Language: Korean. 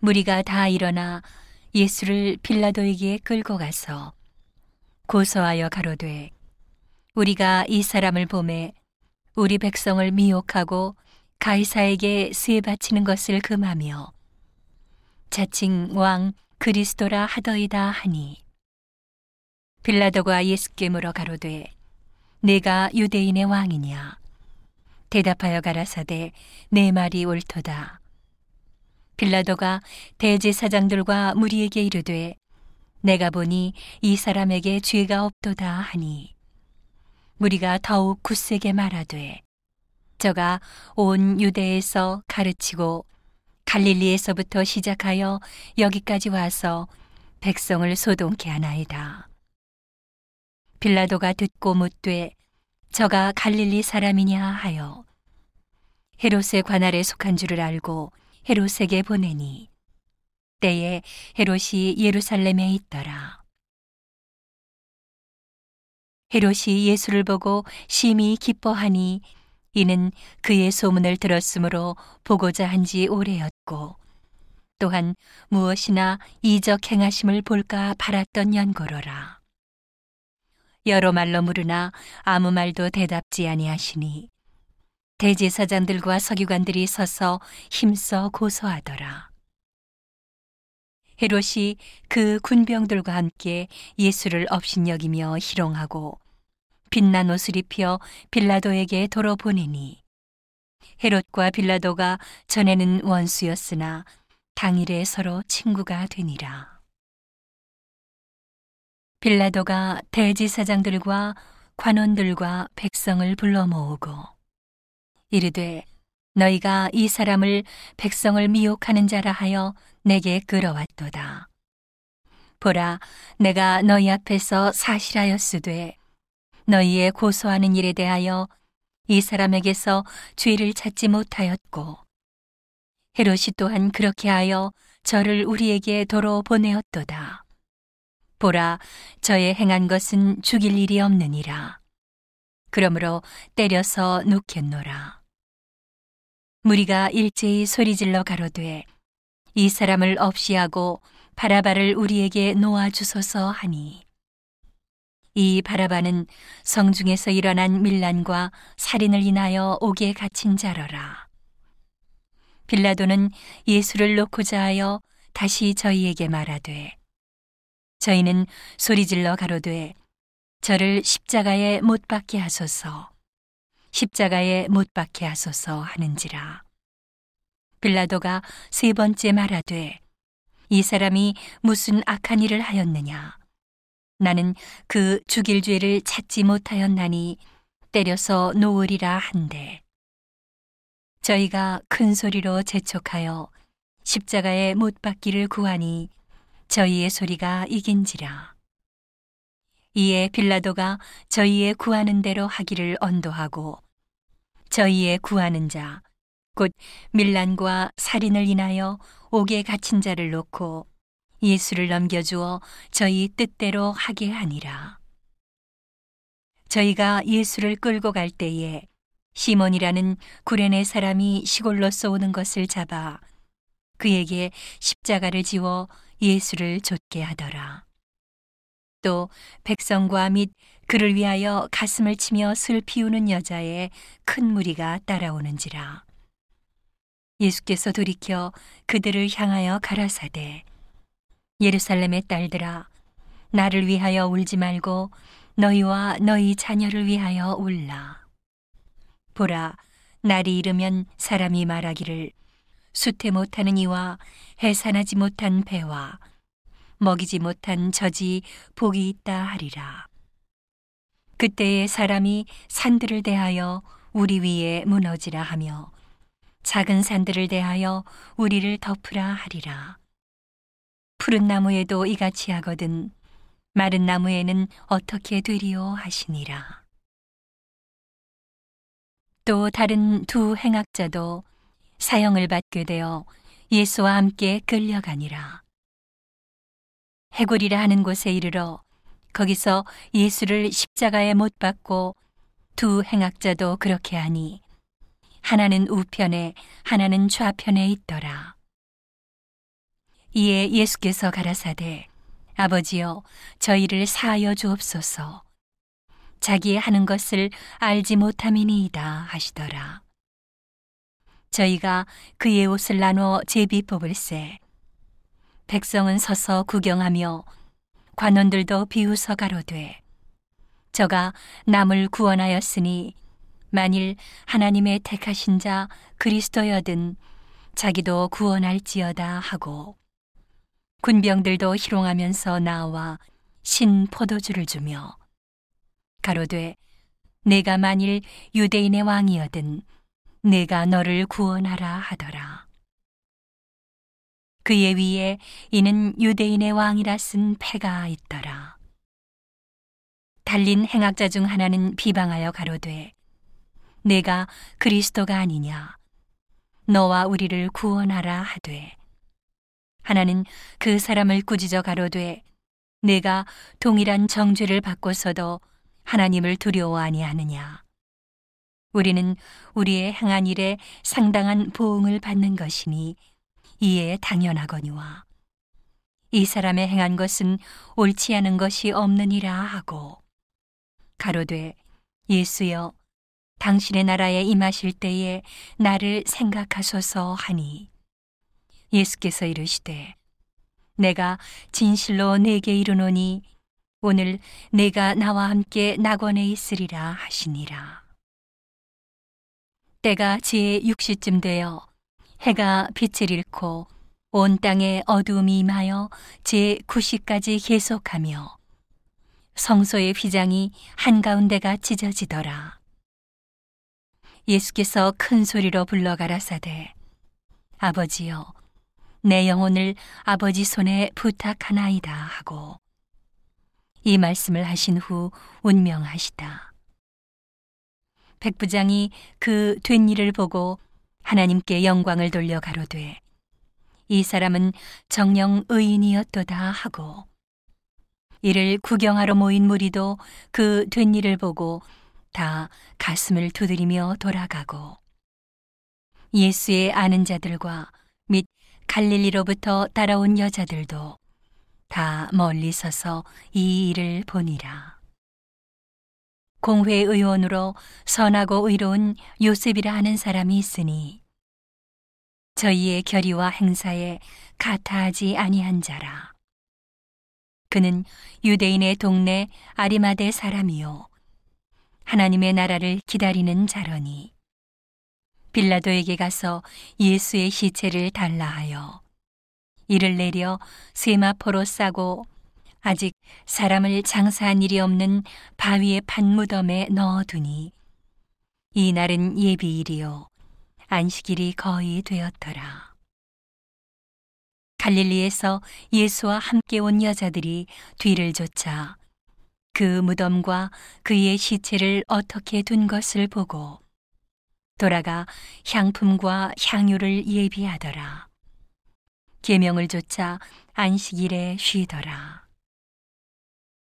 무리가 다 일어나 예수를 빌라도에게 끌고 가서 고소하여 가로되 우리가 이 사람을 보매 우리 백성을 미혹하고 가이사에게 수혜 바치는 것을 금하며 자칭 왕 그리스도라 하더이다 하니. 빌라도가 예수께 물어 가로되 내가 유대인의 왕이냐? 대답하여 가라사대 내 말이 옳도다 빌라도가 대제사장들과 무리에게 이르되 내가 보니 이 사람에게 죄가 없도다 하니 무리가 더욱 굳세게 말하되 저가 온 유대에서 가르치고 갈릴리에서부터 시작하여 여기까지 와서 백성을 소동케 하나이다. 빌라도가 듣고 묻되 저가 갈릴리 사람이냐 하여 헤롯의 관할에 속한 줄을 알고 헤롯에게 보내니 때에 헤롯이 예루살렘에 있더라. 헤롯이 예수를 보고 심히 기뻐하니 이는 그의 소문을 들었으므로 보고자 한 지 오래였고 또한 무엇이나 이적 행하심을 볼까 바랐던 연고로라. 여러 말로 물으나 아무 말도 대답지 아니하시니 대제사장들과 서기관들이 서서 힘써 고소하더라. 헤롯이 그 군병들과 함께 예수를 업신여기며 희롱하고 빛난 옷을 입혀 빌라도에게 도로 보내니 헤롯과 빌라도가 전에는 원수였으나 당일에 서로 친구가 되니라. 빌라도가 대지사장들과 관원들과 백성을 불러 모으고 이르되 너희가 이 사람을 백성을 미혹하는 자라 하여 내게 끌어왔도다. 보라, 내가 너희 앞에서 사실하였으되 너희의 고소하는 일에 대하여 이 사람에게서 죄를 찾지 못하였고 헤롯이 또한 그렇게 하여 저를 우리에게 도로 보내었도다. 보라, 저의 행한 것은 죽일 일이 없느니라. 그러므로 때려서 놓겠노라. 무리가 일제히 소리질러 가로되 이 사람을 없이 하고 바라바를 우리에게 놓아 주소서 하니 이 바라바는 성중에서 일어난 밀란과 살인을 인하여 옥에 갇힌 자러라. 빌라도는 예수를 놓고자 하여 다시 저희에게 말하되 저희는 소리질러 가로되 저를 십자가에 못 박게 하소서 십자가에 못 박게 하소서 하는지라. 빌라도가 세 번째 말하되 이 사람이 무슨 악한 일을 하였느냐? 나는 그 죽일 죄를 찾지 못하였나니 때려서 놓으리라 한데 저희가 큰 소리로 재촉하여 십자가에 못 박기를 구하니 저희의 소리가 이긴지라. 이에 빌라도가 저희의 구하는 대로 하기를 언도하고 저희의 구하는 자, 곧 밀란과 살인을 인하여 옥에 갇힌 자를 놓고 예수를 넘겨주어 저희 뜻대로 하게 하니라. 저희가 예수를 끌고 갈 때에 시몬이라는 구레네 사람이 시골로서 오는 것을 잡아 그에게 십자가를 지워 예수를 좇게 하더라. 또 백성과 및 그를 위하여 가슴을 치며 슬피우는 여자의 큰 무리가 따라오는지라. 예수께서 돌이켜 그들을 향하여 가라사대 예루살렘의 딸들아 나를 위하여 울지 말고 너희와 너희 자녀를 위하여 울라. 보라, 날이 이르면 사람이 말하기를 수태 못하는 이와 해산하지 못한 배와 먹이지 못한 젖이 복이 있다 하리라. 그때에 사람이 산들을 대하여 우리 위에 무너지라 하며 작은 산들을 대하여 우리를 덮으라 하리라. 푸른 나무에도 이같이 하거든 마른 나무에는 어떻게 되리요 하시니라. 또 다른 두 행악자도 사형을 받게 되어 예수와 함께 끌려가니라. 해골이라 하는 곳에 이르러 거기서 예수를 십자가에 못 박고 두 행악자도 그렇게 하니 하나는 우편에 하나는 좌편에 있더라. 이에 예수께서 가라사대 아버지여 저희를 사하여 주옵소서 자기 하는 것을 알지 못함이니이다 하시더라 저희가 그의 옷을 나눠 제비 뽑을세 백성은 서서 구경하며 관원들도 비웃어 가로되 저가 남을 구원하였으니 만일 하나님의 택하신 자 그리스도여든 자기도 구원할지어다 하고 군병들도 희롱하면서 나와 신 포도주를 주며 가로되 내가 만일 유대인의 왕이여든 내가 너를 구원하라 하더라. 그의 위에 이는 유대인의 왕이라 쓴 패가 있더라. 달린 행악자 중 하나는 비방하여 가로되 내가 그리스도가 아니냐? 너와 우리를 구원하라 하되. 하나는 그 사람을 꾸짖어 가로되 내가 동일한 정죄를 받고서도 하나님을 두려워 아니하느냐? 우리는 우리의 행한 일에 상당한 보응을 받는 것이니 이에 당연하거니와. 이 사람의 행한 것은 옳지 않은 것이 없느니라 하고. 가로되 예수여 당신의 나라에 임하실 때에 나를 생각하소서 하니. 예수께서 이르시되 내가 진실로 내게 이르노니 오늘 내가 나와 함께 낙원에 있으리라 하시니라. 때가 제 6시쯤 되어 해가 빛을 잃고 온 땅에 어두움이 임하여 제 9시까지 계속하며 성소의 휘장이 한가운데가 찢어지더라. 예수께서 큰 소리로 불러 가라사대 아버지여 내 영혼을 아버지 손에 부탁하나이다 하고 이 말씀을 하신 후 운명하시다. 백부장이 그 된 일을 보고 하나님께 영광을 돌려 가로되 이 사람은 정령 의인이었도다 하고 이를 구경하러 모인 무리도 그 된 일을 보고 다 가슴을 두드리며 돌아가고 예수의 아는 자들과 및 갈릴리로부터 따라온 여자들도 다 멀리 서서 이 일을 보니라. 공회 의원으로 선하고 의로운 요셉이라 하는 사람이 있으니 저희의 결의와 행사에 가타하지 아니한 자라. 그는 유대인의 동네 아리마대 사람이요. 하나님의 나라를 기다리는 자러니. 빌라도에게 가서 예수의 시체를 달라 하여 이를 내려 세마포로 싸고 아직 사람을 장사한 일이 없는 바위의 판무덤에 넣어두니 이 날은 예비일이요 안식일이 거의 되었더라. 갈릴리에서 예수와 함께 온 여자들이 뒤를 쫓아 그 무덤과 그의 시체를 어떻게 둔 것을 보고 돌아가 향품과 향유를 예비하더라. 계명을 쫓아 안식일에 쉬더라.